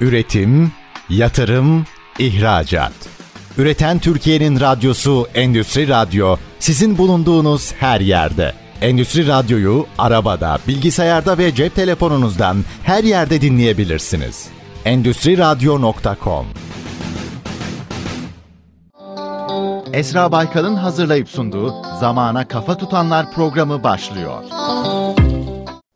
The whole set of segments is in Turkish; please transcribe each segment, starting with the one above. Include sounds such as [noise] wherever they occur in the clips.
Üretim, yatırım, ihracat. Üreten Türkiye'nin radyosu Endüstri Radyo sizin bulunduğunuz her yerde. Endüstri Radyo'yu arabada, bilgisayarda ve cep telefonunuzdan her yerde dinleyebilirsiniz. Endüstri Radyo.com Esra Baykal'ın hazırlayıp sunduğu Zamana Kafa Tutanlar programı başlıyor.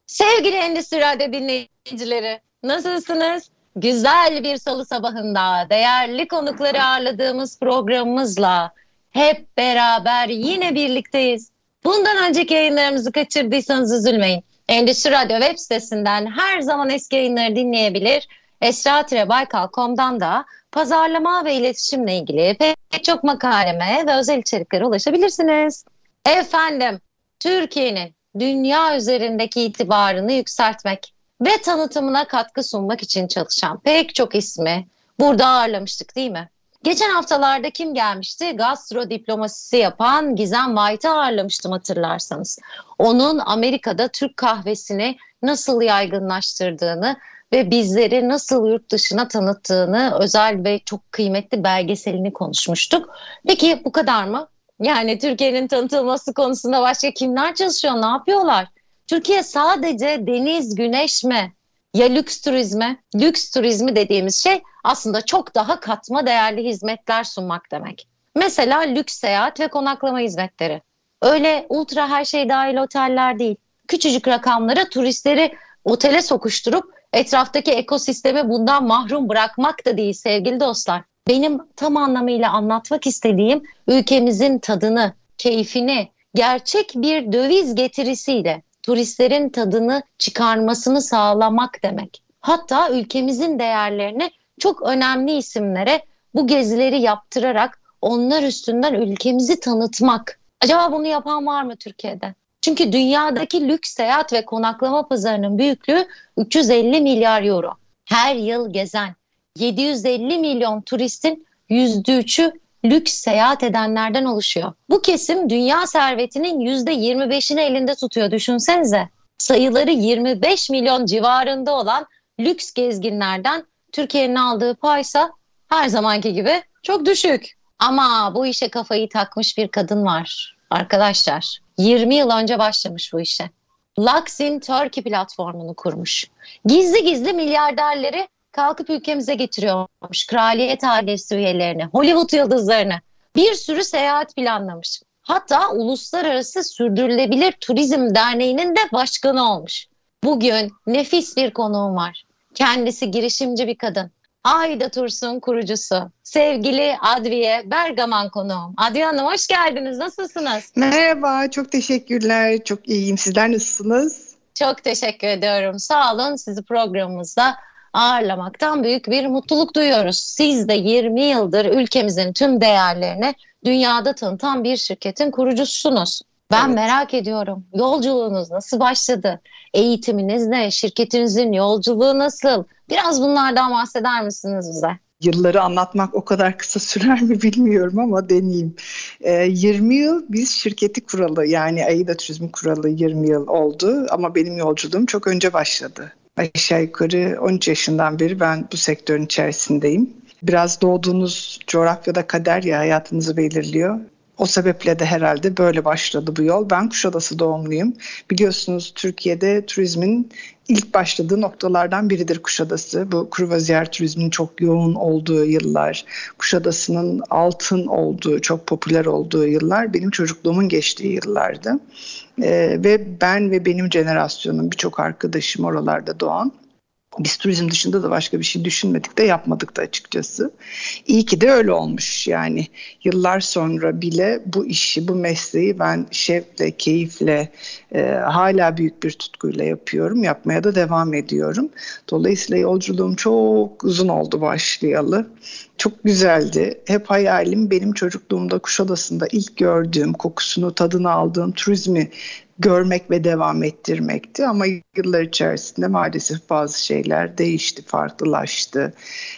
Sevgili Endüstri Radyo dinleyicileri, nasılsınız? Güzel bir salı sabahında değerli konukları ağırladığımız programımızla hep beraber yine birlikteyiz. Bundan önceki yayınlarımızı kaçırdıysanız üzülmeyin. Endüstri Radyo web sitesinden her zaman eski yayınları dinleyebilir. Esra-Baykal.com'dan da pazarlama ve iletişimle ilgili pek çok makaleme ve özel içeriklere ulaşabilirsiniz. Efendim, Türkiye'nin dünya üzerindeki itibarını yükseltmek ve tanıtımına katkı sunmak için çalışan pek çok ismi burada ağırlamıştık değil mi? Geçen haftalarda kim gelmişti? Gastro diplomasisi yapan Gizem White'ı ağırlamıştım hatırlarsanız. Onun Amerika'da Türk kahvesini nasıl yaygınlaştırdığını ve bizleri nasıl yurt dışına tanıttığını özel ve çok kıymetli belgeselini konuşmuştuk. Peki bu kadar mı? Yani Türkiye'nin tanıtılması konusunda başka kimler çalışıyor, ne yapıyorlar? Türkiye sadece deniz, güneş mi? Ya lüks turizmi? Lüks turizmi dediğimiz şey aslında çok daha katma değerli hizmetler sunmak demek. Mesela lüks seyahat ve konaklama hizmetleri. Öyle ultra her şey dahil oteller değil. Küçücük rakamlara turistleri otele sokuşturup etraftaki ekosistemi bundan mahrum bırakmak da değil sevgili dostlar. Benim tam anlamıyla anlatmak istediğim ülkemizin tadını, keyfini gerçek bir döviz getirisiyle turistlerin tadını çıkarmasını sağlamak demek. Hatta ülkemizin değerlerini çok önemli isimlere bu gezileri yaptırarak onlar üstünden ülkemizi tanıtmak. Acaba bunu yapan var mı Türkiye'de? Çünkü dünyadaki lüks seyahat ve konaklama pazarının büyüklüğü 350 milyar euro. Her yıl gezen 750 milyon turistin %3'ü lüks seyahat edenlerden oluşuyor. Bu kesim dünya servetinin %25'ini elinde tutuyor düşünsenize. Sayıları 25 milyon civarında olan lüks gezginlerden Türkiye'nin aldığı paysa her zamanki gibi çok düşük. Ama bu işe kafayı takmış bir kadın var arkadaşlar. 20 yıl önce başlamış bu işe. Luxin Turkey platformunu kurmuş. Gizli gizli milyarderleri kalkıp ülkemize getiriyormuş. Kraliyet ailesi üyelerini, Hollywood yıldızlarını. Bir sürü seyahat planlamış. Hatta Uluslararası Sürdürülebilir Turizm Derneği'nin de başkanı olmuş. Bugün nefis bir konuğum var. Kendisi girişimci bir kadın. Ayda Tursun kurucusu. Sevgili Adviye Bergaman konuğum. Adviye Hanım hoş geldiniz. Nasılsınız? Merhaba, çok teşekkürler. Çok iyiyim. Sizler nasılsınız? Çok teşekkür ediyorum. Sağ olun. Sizi programımızda ağırlamaktan büyük bir mutluluk duyuyoruz. Siz de 20 yıldır ülkemizin tüm değerlerini dünyada tanıtan bir şirketin kurucususunuz. Ben evet. merak ediyorum. Yolculuğunuz nasıl başladı? Eğitiminiz ne? Şirketinizin yolculuğu nasıl? Biraz bunlardan bahseder misiniz bize? Yılları anlatmak o kadar kısa sürer mi bilmiyorum ama deneyeyim. E, ee, 20 yıl biz şirketi kuralı yani Aida Turizmi kuralı 20 yıl oldu ama benim yolculuğum çok önce başladı. Aşağı yukarı 13 yaşından beri ben bu sektörün içerisindeyim. Biraz doğduğunuz coğrafyada kader ya hayatınızı belirliyor. O sebeple de herhalde böyle başladı bu yol. Ben Kuşadası doğumluyum. Biliyorsunuz Türkiye'de turizmin ilk başladığı noktalardan biridir Kuşadası. Bu kruvaziyer turizmin çok yoğun olduğu yıllar, Kuşadası'nın altın olduğu, çok popüler olduğu yıllar benim çocukluğumun geçtiği yıllardı. Ee, ve ben ve benim jenerasyonum birçok arkadaşım oralarda doğan biz turizm dışında da başka bir şey düşünmedik de yapmadık da açıkçası. İyi ki de öyle olmuş yani. Yıllar sonra bile bu işi, bu mesleği ben şevkle, keyifle, e, hala büyük bir tutkuyla yapıyorum. Yapmaya da devam ediyorum. Dolayısıyla yolculuğum çok uzun oldu başlayalı. Çok güzeldi. Hep hayalim benim çocukluğumda Kuşadası'nda ilk gördüğüm, kokusunu, tadını aldığım turizmi görmek ve devam ettirmekti. Ama yıllar içerisinde maalesef bazı şeyler değişti, farklılaştı.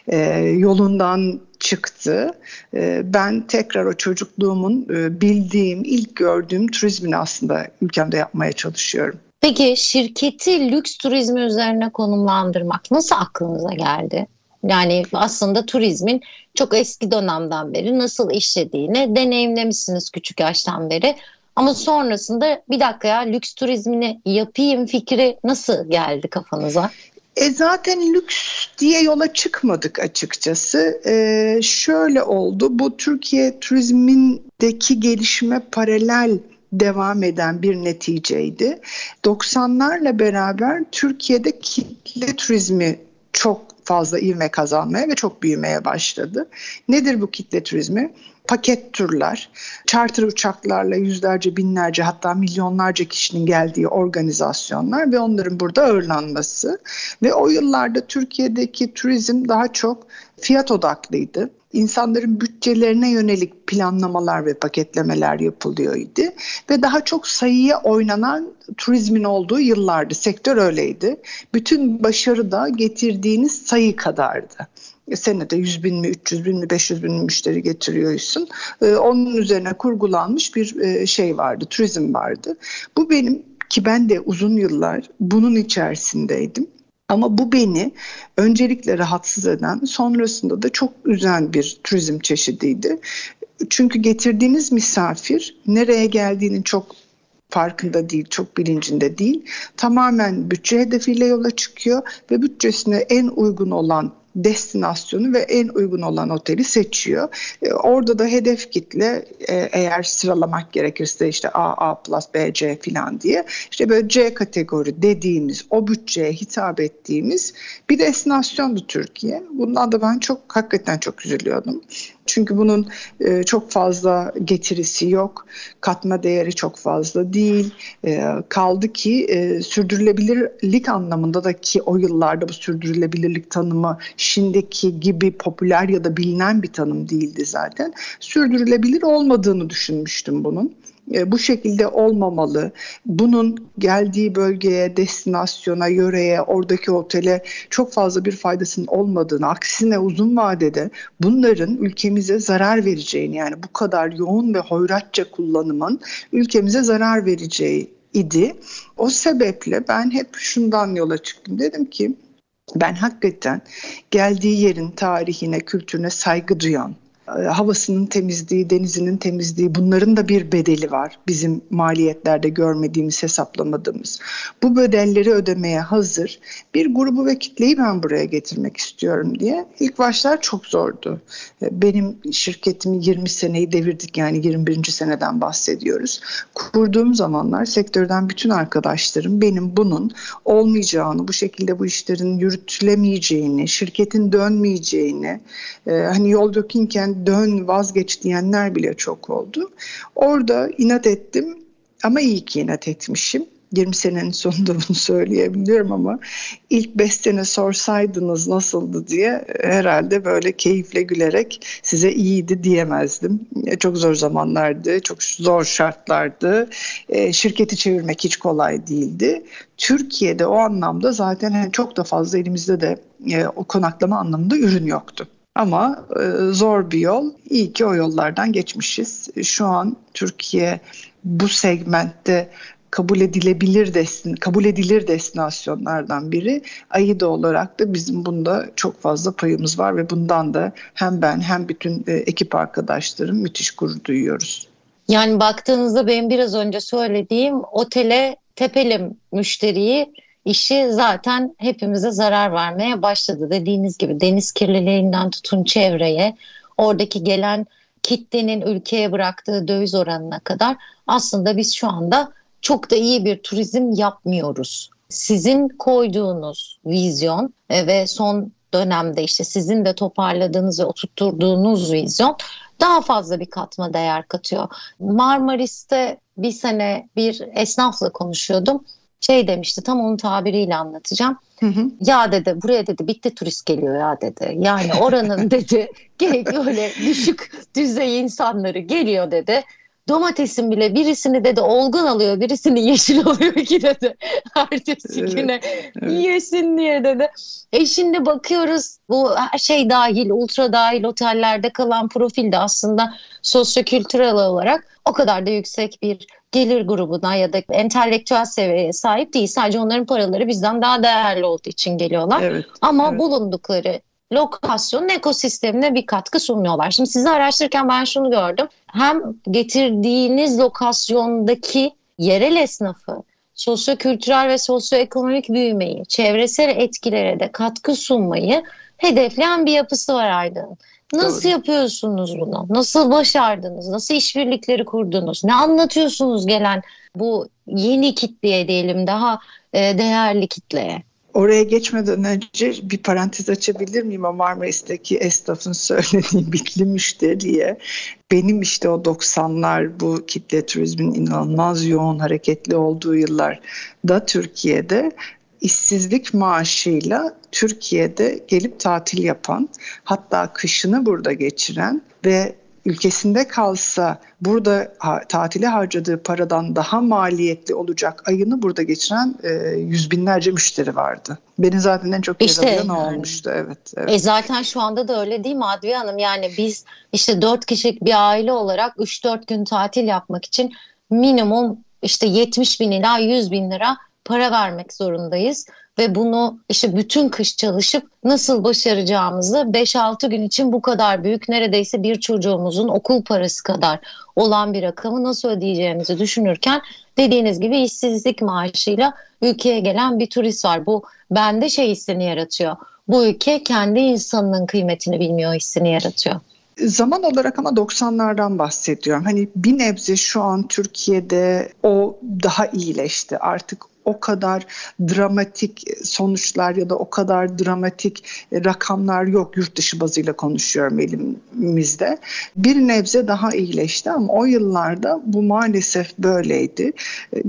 E, yolundan çıktı. E, ben tekrar o çocukluğumun e, bildiğim, ilk gördüğüm turizmini aslında ülkemde yapmaya çalışıyorum. Peki şirketi lüks turizmi üzerine konumlandırmak nasıl aklınıza geldi? Yani aslında turizmin çok eski dönemden beri nasıl işlediğini deneyimlemişsiniz küçük yaştan beri. Ama sonrasında bir dakika ya lüks turizmini yapayım fikri nasıl geldi kafanıza? E zaten lüks diye yola çıkmadık açıkçası. E, şöyle oldu. Bu Türkiye turizmindeki gelişme paralel devam eden bir neticeydi. 90'larla beraber Türkiye'de kitle turizmi çok fazla ivme kazanmaya ve çok büyümeye başladı. Nedir bu kitle turizmi? paket turlar, charter uçaklarla yüzlerce, binlerce hatta milyonlarca kişinin geldiği organizasyonlar ve onların burada ağırlanması. Ve o yıllarda Türkiye'deki turizm daha çok fiyat odaklıydı insanların bütçelerine yönelik planlamalar ve paketlemeler yapılıyordu ve daha çok sayıya oynanan turizmin olduğu yıllardı. Sektör öyleydi. Bütün başarı da getirdiğiniz sayı kadardı senede 100 bin mi, 300 bin mi, 500 bin mi müşteri getiriyorsun. Ee, onun üzerine kurgulanmış bir e, şey vardı, turizm vardı. Bu benim ki ben de uzun yıllar bunun içerisindeydim. Ama bu beni öncelikle rahatsız eden, sonrasında da çok üzen bir turizm çeşidiydi. Çünkü getirdiğiniz misafir nereye geldiğinin çok farkında değil, çok bilincinde değil. Tamamen bütçe hedefiyle yola çıkıyor ve bütçesine en uygun olan destinasyonu ve en uygun olan oteli seçiyor. E, orada da hedef kitle e, eğer sıralamak gerekirse işte A, A+, B, C falan diye işte böyle C kategori dediğimiz o bütçeye hitap ettiğimiz bir destinasyondu Türkiye. Bundan da ben çok hakikaten çok üzülüyordum. Çünkü bunun e, çok fazla getirisi yok. Katma değeri çok fazla değil. E, kaldı ki e, sürdürülebilirlik anlamında da ki o yıllarda bu sürdürülebilirlik tanımı şimdiki gibi popüler ya da bilinen bir tanım değildi zaten. Sürdürülebilir olmadığını düşünmüştüm bunun. E, bu şekilde olmamalı. Bunun geldiği bölgeye, destinasyona, yöreye, oradaki otele çok fazla bir faydasının olmadığını, aksine uzun vadede bunların ülkemize zarar vereceğini yani bu kadar yoğun ve hoyratça kullanımın ülkemize zarar vereceği idi. O sebeple ben hep şundan yola çıktım. Dedim ki ben hakikaten geldiği yerin tarihine, kültürüne saygı duyan, havasının temizliği, denizinin temizliği bunların da bir bedeli var. Bizim maliyetlerde görmediğimiz, hesaplamadığımız. Bu bedelleri ödemeye hazır bir grubu ve kitleyi ben buraya getirmek istiyorum diye. İlk başlar çok zordu. E, benim şirketimi 20 seneyi devirdik yani 21. seneden bahsediyoruz. Kurduğum zamanlar sektörden bütün arkadaşlarım benim bunun olmayacağını, bu şekilde bu işlerin yürütülemeyeceğini, şirketin dönmeyeceğini, e, hani yol dökünken dön vazgeç diyenler bile çok oldu. Orada inat ettim ama iyi ki inat etmişim. 20 senenin sonunda [laughs] bunu söyleyebiliyorum ama ilk 5 sene sorsaydınız nasıldı diye herhalde böyle keyifle gülerek size iyiydi diyemezdim. E, çok zor zamanlardı, çok zor şartlardı. E, şirketi çevirmek hiç kolay değildi. Türkiye'de o anlamda zaten çok da fazla elimizde de e, o konaklama anlamında ürün yoktu. Ama e, zor bir yol. İyi ki o yollardan geçmişiz. Şu an Türkiye bu segmentte kabul edilebilir destin kabul edilir destinasyonlardan biri. AİDA olarak da bizim bunda çok fazla payımız var ve bundan da hem ben hem bütün e, ekip arkadaşlarım müthiş gurur duyuyoruz. Yani baktığınızda benim biraz önce söylediğim otele tepelim müşteriyi işi zaten hepimize zarar vermeye başladı. Dediğiniz gibi deniz kirliliğinden tutun çevreye, oradaki gelen kitlenin ülkeye bıraktığı döviz oranına kadar aslında biz şu anda çok da iyi bir turizm yapmıyoruz. Sizin koyduğunuz vizyon e, ve son dönemde işte sizin de toparladığınız ve oturtturduğunuz vizyon daha fazla bir katma değer katıyor. Marmaris'te bir sene bir esnafla konuşuyordum şey demişti tam onun tabiriyle anlatacağım. Hı hı. Ya dedi buraya dedi bitti turist geliyor ya dedi. Yani oranın dedi [laughs] öyle düşük düzey insanları geliyor dedi. Domatesin bile birisini dedi olgun alıyor, birisini yeşil [laughs] alıyor ki dedi. Ertesi evet, güne evet. yesin diye dedi. E şimdi bakıyoruz bu her şey dahil, ultra dahil otellerde kalan profil de aslında sosyokültürel olarak o kadar da yüksek bir gelir grubuna ya da entelektüel seviyeye sahip değil. Sadece onların paraları bizden daha değerli olduğu için geliyorlar. Evet, Ama evet. bulundukları lokasyonun ekosistemine bir katkı sunuyorlar. Şimdi sizi araştırırken ben şunu gördüm. Hem getirdiğiniz lokasyondaki yerel esnafı, sosyo-kültürel ve sosyoekonomik büyümeyi, çevresel etkilere de katkı sunmayı hedefleyen bir yapısı var Aydın. Nasıl Doğru. yapıyorsunuz bunu? Nasıl başardınız? Nasıl işbirlikleri kurdunuz? Ne anlatıyorsunuz gelen bu yeni kitleye diyelim daha e, değerli kitleye? Oraya geçmeden önce bir parantez açabilir miyim? O Marmaris'teki esnafın söylediği [laughs] bitli müşteriye. Benim işte o 90'lar bu kitle turizmin inanılmaz yoğun hareketli olduğu yıllar da Türkiye'de işsizlik maaşıyla Türkiye'de gelip tatil yapan, hatta kışını burada geçiren ve ülkesinde kalsa burada ha, tatile harcadığı paradan daha maliyetli olacak ayını burada geçiren e, yüz binlerce müşteri vardı. Beni zaten en çok işte, yaralayan yani. olmuştu. Evet, evet. E zaten şu anda da öyle değil mi Adviye Hanım? Yani biz işte dört kişilik bir aile olarak 3-4 gün tatil yapmak için minimum işte 70 bin ila 100 bin lira para vermek zorundayız ve bunu işte bütün kış çalışıp nasıl başaracağımızı 5-6 gün için bu kadar büyük neredeyse bir çocuğumuzun okul parası kadar olan bir rakamı nasıl ödeyeceğimizi düşünürken dediğiniz gibi işsizlik maaşıyla ülkeye gelen bir turist var. Bu bende şey hissini yaratıyor. Bu ülke kendi insanının kıymetini bilmiyor hissini yaratıyor. Zaman olarak ama 90'lardan bahsediyorum. Hani bir nebze şu an Türkiye'de o daha iyileşti. Artık o kadar dramatik sonuçlar ya da o kadar dramatik rakamlar yok yurt dışı bazıyla konuşuyorum elimizde. Bir nebze daha iyileşti ama o yıllarda bu maalesef böyleydi.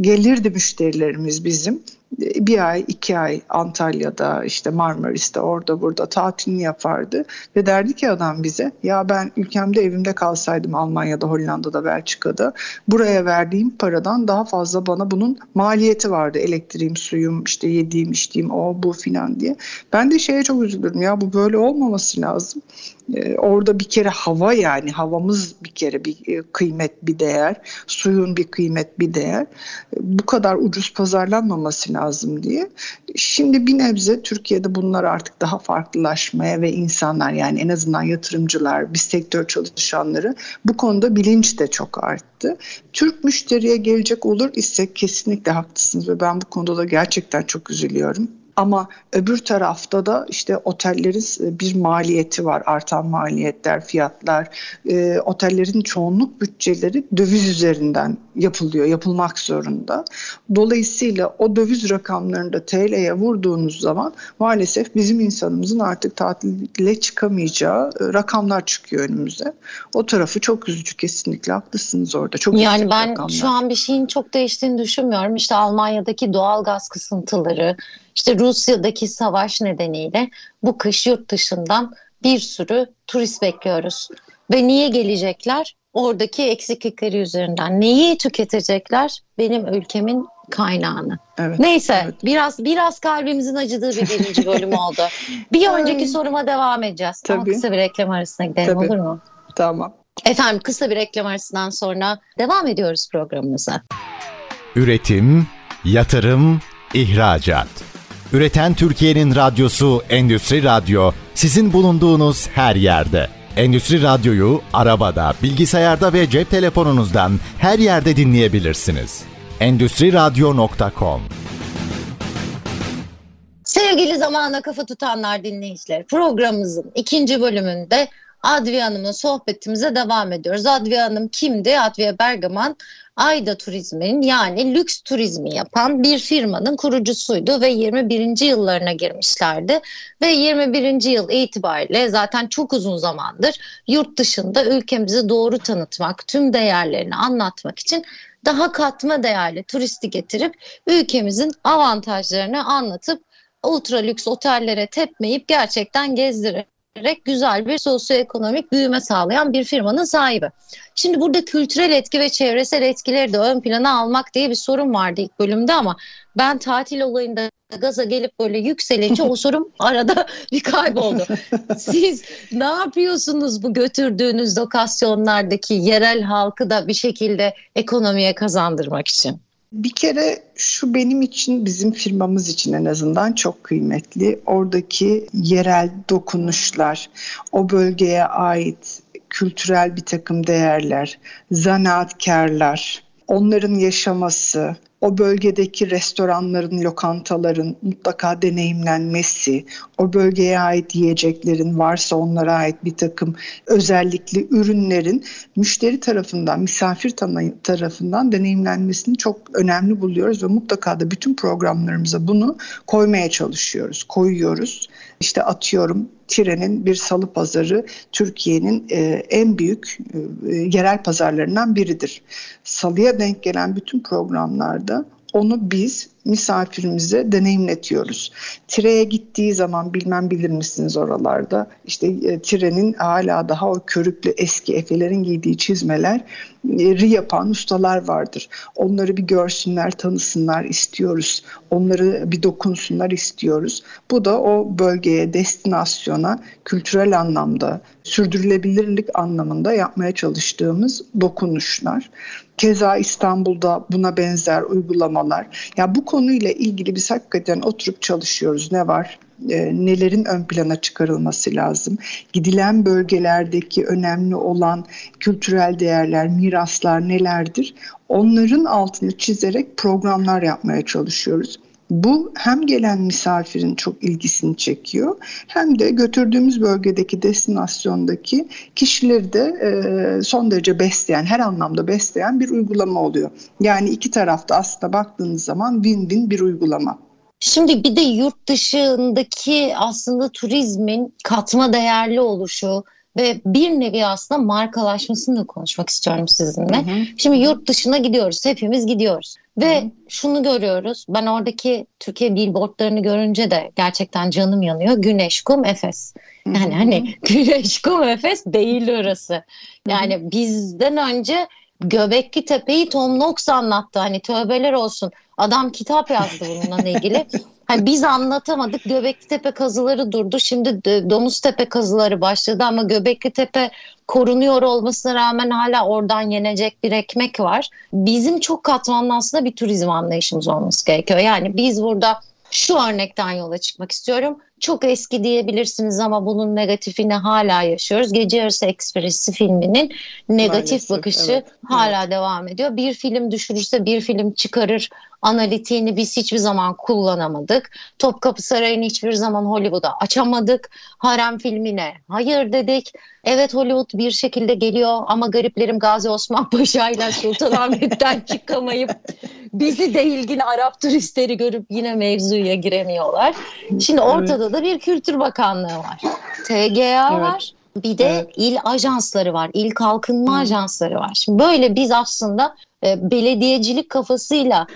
Gelirdi müşterilerimiz bizim bir ay, iki ay Antalya'da, işte Marmaris'te, orada burada tatilini yapardı. Ve derdi ki adam bize, ya ben ülkemde evimde kalsaydım Almanya'da, Hollanda'da, Belçika'da buraya verdiğim paradan daha fazla bana bunun maliyeti vardı. Elektriğim, suyum, işte yediğim, içtiğim, o bu filan diye. Ben de şeye çok üzülürüm ya bu böyle olmaması lazım. Ee, orada bir kere hava yani havamız bir kere bir e, kıymet bir değer suyun bir kıymet bir değer bu kadar ucuz pazarlanmaması lazım diye şimdi bir nebze Türkiye'de bunlar artık daha farklılaşmaya ve insanlar yani en azından yatırımcılar bir sektör çalışanları bu konuda bilinç de çok arttı. Türk müşteriye gelecek olur ise kesinlikle haklısınız ve ben bu konuda da gerçekten çok üzülüyorum. Ama öbür tarafta da işte otellerin e, bir maliyeti var. Artan maliyetler, fiyatlar. E, otellerin çoğunluk bütçeleri döviz üzerinden yapılıyor, yapılmak zorunda. Dolayısıyla o döviz rakamlarını da TL'ye vurduğunuz zaman maalesef bizim insanımızın artık tatile çıkamayacağı e, rakamlar çıkıyor önümüze. O tarafı çok üzücü kesinlikle haklısınız orada. Çok yani ben rakamlar. şu an bir şeyin çok değiştiğini düşünmüyorum. İşte Almanya'daki doğal gaz kısıntıları, işte Rusya'daki savaş nedeniyle bu kış yurt dışından bir sürü turist bekliyoruz. Ve niye gelecekler? Oradaki eksiklikleri üzerinden. Neyi tüketecekler? Benim ülkemin kaynağını. Evet, Neyse evet. biraz biraz kalbimizin acıdığı bir birinci bölüm [laughs] oldu. Bir önceki soruma devam edeceğiz. Tabii. Ama kısa bir reklam arasına gidelim Tabii. olur mu? Tamam. Efendim kısa bir reklam arasından sonra devam ediyoruz programımıza. Üretim, yatırım, ihracat. Üreten Türkiye'nin radyosu Endüstri Radyo sizin bulunduğunuz her yerde. Endüstri Radyo'yu arabada, bilgisayarda ve cep telefonunuzdan her yerde dinleyebilirsiniz. Endüstri Radyo.com Sevgili zamana kafa tutanlar dinleyiciler programımızın ikinci bölümünde Adviye Hanım'ın sohbetimize devam ediyoruz. Adviye Hanım kimdi? Adviye Bergaman Ayda Turizm'in yani lüks turizmi yapan bir firmanın kurucusuydu ve 21. yıllarına girmişlerdi. Ve 21. yıl itibariyle zaten çok uzun zamandır yurt dışında ülkemizi doğru tanıtmak, tüm değerlerini anlatmak için daha katma değerli turisti getirip ülkemizin avantajlarını anlatıp ultra lüks otellere tepmeyip gerçekten gezdirip ederek güzel bir sosyoekonomik büyüme sağlayan bir firmanın sahibi. Şimdi burada kültürel etki ve çevresel etkileri de ön plana almak diye bir sorun vardı ilk bölümde ama ben tatil olayında gaza gelip böyle yükselince [laughs] o sorum arada [laughs] bir kayboldu. Siz ne yapıyorsunuz bu götürdüğünüz lokasyonlardaki yerel halkı da bir şekilde ekonomiye kazandırmak için? Bir kere şu benim için, bizim firmamız için en azından çok kıymetli. Oradaki yerel dokunuşlar, o bölgeye ait kültürel bir takım değerler, zanaatkarlar, onların yaşaması, o bölgedeki restoranların, lokantaların mutlaka deneyimlenmesi, o bölgeye ait yiyeceklerin varsa onlara ait bir takım özellikli ürünlerin müşteri tarafından, misafir tarafından deneyimlenmesini çok önemli buluyoruz ve mutlaka da bütün programlarımıza bunu koymaya çalışıyoruz, koyuyoruz. İşte atıyorum Tire'nin bir salı pazarı Türkiye'nin e, en büyük e, yerel pazarlarından biridir. Salıya denk gelen bütün programlarda onu biz misafirimize deneyimletiyoruz. Tire'ye gittiği zaman bilmem bilir misiniz oralarda işte e, Tire'nin hala daha o körüklü eski efelerin giydiği çizmeler ri yapan ustalar vardır. Onları bir görsünler, tanısınlar istiyoruz. Onları bir dokunsunlar istiyoruz. Bu da o bölgeye, destinasyona kültürel anlamda, sürdürülebilirlik anlamında yapmaya çalıştığımız dokunuşlar. Keza İstanbul'da buna benzer uygulamalar. Ya bu konuyla ilgili biz hakikaten oturup çalışıyoruz. Ne var? E, nelerin ön plana çıkarılması lazım? Gidilen bölgelerdeki önemli olan kültürel değerler, miraslar nelerdir? Onların altını çizerek programlar yapmaya çalışıyoruz. Bu hem gelen misafirin çok ilgisini çekiyor hem de götürdüğümüz bölgedeki destinasyondaki kişileri de e, son derece besleyen, her anlamda besleyen bir uygulama oluyor. Yani iki tarafta aslında baktığınız zaman win-win bir uygulama. Şimdi bir de yurt dışındaki aslında turizmin katma değerli oluşu, ve bir nevi aslında markalaşmasını da konuşmak istiyorum sizinle. Hı hı. Şimdi yurt dışına gidiyoruz. Hepimiz gidiyoruz. Ve hı şunu görüyoruz. Ben oradaki Türkiye billboardlarını görünce de gerçekten canım yanıyor. Güneş, kum, Efes. Yani hı hani [laughs] Güneş, kum, Efes değil orası. Yani hı. bizden önce Göbekli Tepe'yi Tom Knox anlattı. Hani tövbeler olsun. Adam kitap yazdı bununla ilgili. [laughs] Hani biz anlatamadık. Göbekli Tepe kazıları durdu. Şimdi Domuz Tepe kazıları başladı ama Göbekli Tepe korunuyor olmasına rağmen hala oradan yenecek bir ekmek var. Bizim çok katmanlı aslında bir turizm anlayışımız olması gerekiyor. Yani biz burada şu örnekten yola çıkmak istiyorum. Çok eski diyebilirsiniz ama bunun negatifini hala yaşıyoruz. Gece Yarısı Ekspresi filminin negatif Maalesef, bakışı evet, hala evet. devam ediyor. Bir film düşürürse bir film çıkarır analitiğini biz hiçbir zaman kullanamadık. Topkapı Sarayı'nı hiçbir zaman Hollywood'a açamadık. Harem filmine hayır dedik. Evet Hollywood bir şekilde geliyor ama gariplerim Gazi Osman Paşa ile Sultanahmet'ten [laughs] çıkamayıp bizi de ilgili Arap turistleri görüp yine mevzuya giremiyorlar. Şimdi ortada evet. da bir Kültür Bakanlığı var. TGA evet. var. Bir de evet. il ajansları var, il kalkınma hmm. ajansları var. Şimdi böyle biz aslında e, belediyecilik kafasıyla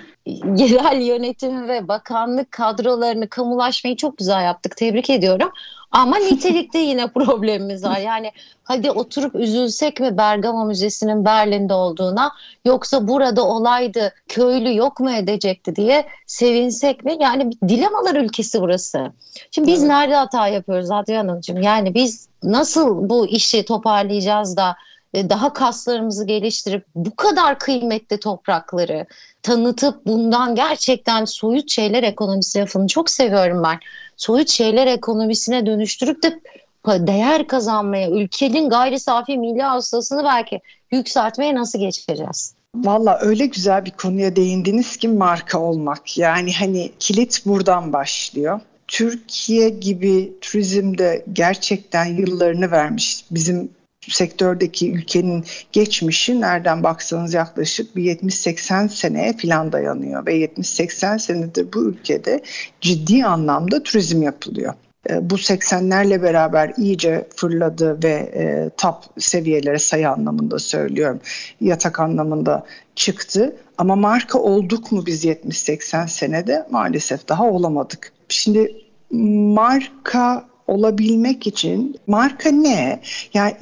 yerel yönetim ve bakanlık kadrolarını kamulaşmayı çok güzel yaptık. Tebrik ediyorum. Ama nitelikte yine problemimiz var. Yani hadi oturup üzülsek mi Bergama Müzesi'nin Berlin'de olduğuna yoksa burada olaydı köylü yok mu edecekti diye sevinsek mi? Yani bir dilemalar ülkesi burası. Şimdi biz evet. nerede hata yapıyoruz Adrian Hanımcığım? Yani biz nasıl bu işi toparlayacağız da e, daha kaslarımızı geliştirip bu kadar kıymetli toprakları tanıtıp bundan gerçekten soyut şeyler ekonomisi lafını çok seviyorum ben. Soyut şeyler ekonomisine dönüştürüp de değer kazanmaya, ülkenin gayri safi milli hasılasını belki yükseltmeye nasıl geçeceğiz? Valla öyle güzel bir konuya değindiniz ki marka olmak. Yani hani kilit buradan başlıyor. Türkiye gibi turizmde gerçekten yıllarını vermiş. Bizim sektördeki ülkenin geçmişi nereden baksanız yaklaşık bir 70-80 seneye falan dayanıyor ve 70-80 senedir bu ülkede ciddi anlamda turizm yapılıyor. E, bu 80'lerle beraber iyice fırladı ve e, top seviyelere sayı anlamında söylüyorum, yatak anlamında çıktı. Ama marka olduk mu biz 70-80 senede? Maalesef daha olamadık. Şimdi marka olabilmek için marka ne? Yani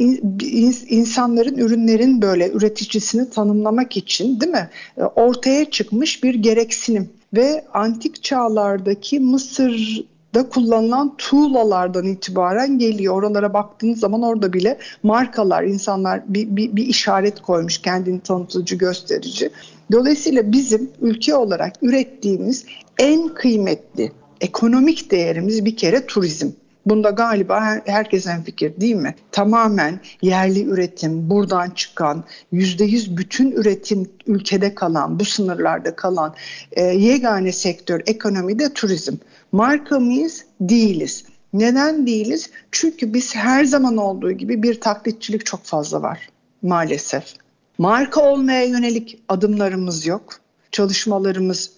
insanların ürünlerin böyle üreticisini tanımlamak için değil mi? E, ortaya çıkmış bir gereksinim ve antik çağlardaki Mısır da kullanılan tuğlalardan itibaren geliyor. Oralara baktığınız zaman orada bile markalar, insanlar bir, bir, bir işaret koymuş kendini tanıtıcı, gösterici. Dolayısıyla bizim ülke olarak ürettiğimiz en kıymetli ekonomik değerimiz bir kere turizm. Bunda galiba her, herkes en fikir değil mi? Tamamen yerli üretim, buradan çıkan, yüzde yüz bütün üretim ülkede kalan, bu sınırlarda kalan e, yegane sektör ekonomide turizm. Marka mıyız? Değiliz. Neden değiliz? Çünkü biz her zaman olduğu gibi bir taklitçilik çok fazla var maalesef. Marka olmaya yönelik adımlarımız yok. Çalışmalarımız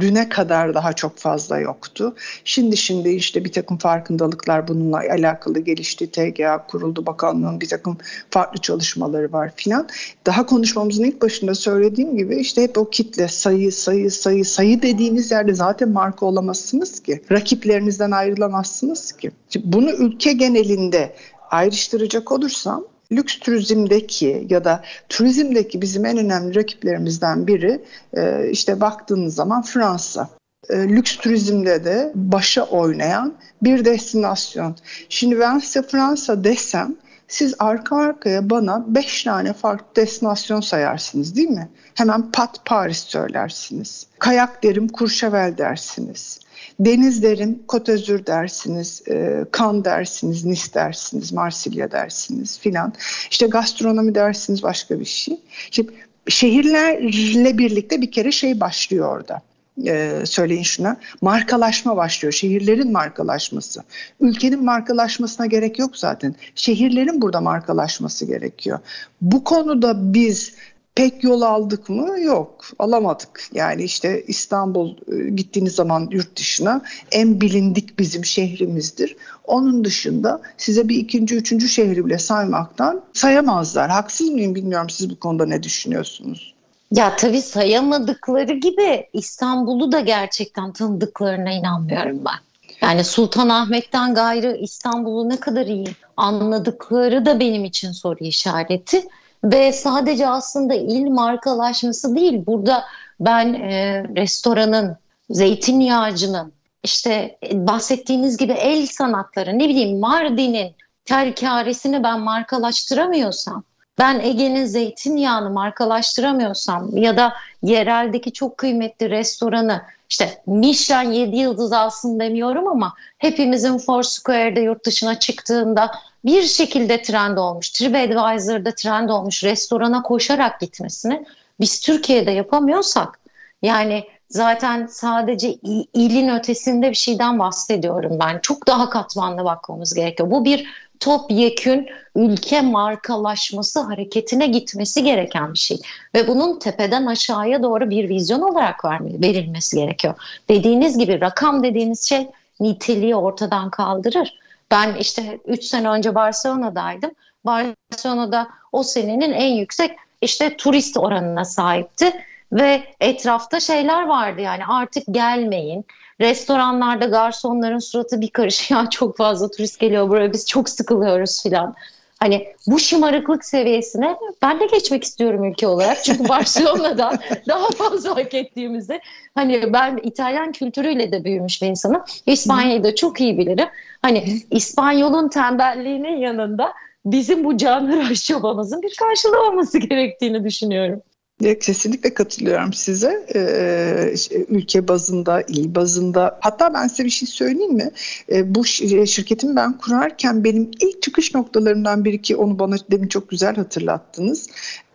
düne kadar daha çok fazla yoktu. Şimdi şimdi işte bir takım farkındalıklar bununla alakalı gelişti. TGA kuruldu, bakanlığın bir takım farklı çalışmaları var filan. Daha konuşmamızın ilk başında söylediğim gibi işte hep o kitle sayı sayı sayı sayı dediğiniz yerde zaten marka olamazsınız ki. Rakiplerinizden ayrılamazsınız ki. Şimdi bunu ülke genelinde ayrıştıracak olursam lüks turizmdeki ya da turizmdeki bizim en önemli rakiplerimizden biri e, işte baktığınız zaman Fransa. E, lüks turizmde de başa oynayan bir destinasyon. Şimdi ben size Fransa desem siz arka arkaya bana beş tane farklı destinasyon sayarsınız değil mi? Hemen pat Paris söylersiniz. Kayak derim Courchevel dersiniz. Deniz derim, Kotözür dersiniz, e, Kan dersiniz, Nis dersiniz, Marsilya dersiniz filan. İşte gastronomi dersiniz başka bir şey. Şimdi şehirlerle birlikte bir kere şey başlıyor orada. Ee, söyleyin şuna markalaşma başlıyor şehirlerin markalaşması ülkenin markalaşmasına gerek yok zaten şehirlerin burada markalaşması gerekiyor bu konuda biz pek yol aldık mı? Yok, alamadık. Yani işte İstanbul e, gittiğiniz zaman yurt dışına en bilindik bizim şehrimizdir. Onun dışında size bir ikinci, üçüncü şehri bile saymaktan sayamazlar. Haksız mıyım bilmiyorum siz bu konuda ne düşünüyorsunuz? Ya tabii sayamadıkları gibi İstanbul'u da gerçekten tanıdıklarına inanmıyorum ben. Yani Sultanahmet'ten gayrı İstanbul'u ne kadar iyi anladıkları da benim için soru işareti. Ve sadece aslında il markalaşması değil. Burada ben e, restoranın, zeytinyağcının, işte e, bahsettiğiniz gibi el sanatları, ne bileyim Mardin'in terkaresini ben markalaştıramıyorsam, ben Ege'nin zeytinyağını markalaştıramıyorsam ya da yereldeki çok kıymetli restoranı işte Michelin 7 yıldız alsın demiyorum ama hepimizin Foursquare'de yurt dışına çıktığında bir şekilde trend olmuş, TripAdvisor'da trend olmuş restorana koşarak gitmesini biz Türkiye'de yapamıyorsak yani zaten sadece ilin ötesinde bir şeyden bahsediyorum ben. Çok daha katmanlı bakmamız gerekiyor. Bu bir top yekün ülke markalaşması hareketine gitmesi gereken bir şey. Ve bunun tepeden aşağıya doğru bir vizyon olarak verilmesi gerekiyor. Dediğiniz gibi rakam dediğiniz şey niteliği ortadan kaldırır. Ben işte 3 sene önce Barcelona'daydım. Barcelona'da o senenin en yüksek işte turist oranına sahipti ve etrafta şeyler vardı yani artık gelmeyin. Restoranlarda garsonların suratı bir karış [laughs] ya çok fazla turist geliyor buraya biz çok sıkılıyoruz filan. Hani bu şımarıklık seviyesine ben de geçmek istiyorum ülke olarak. Çünkü [laughs] Barcelona'da daha fazla hak ettiğimizde hani ben İtalyan kültürüyle de büyümüş bir insanım. İspanya'yı da çok iyi bilirim. Hani İspanyol'un tembelliğinin yanında bizim bu canhıraş [laughs] çabamızın bir karşılığı olması gerektiğini düşünüyorum. Kesinlikle katılıyorum size. Ee, ülke bazında, il bazında. Hatta ben size bir şey söyleyeyim mi? Ee, bu şirketimi ben kurarken benim ilk çıkış noktalarından biri ki onu bana demin çok güzel hatırlattınız.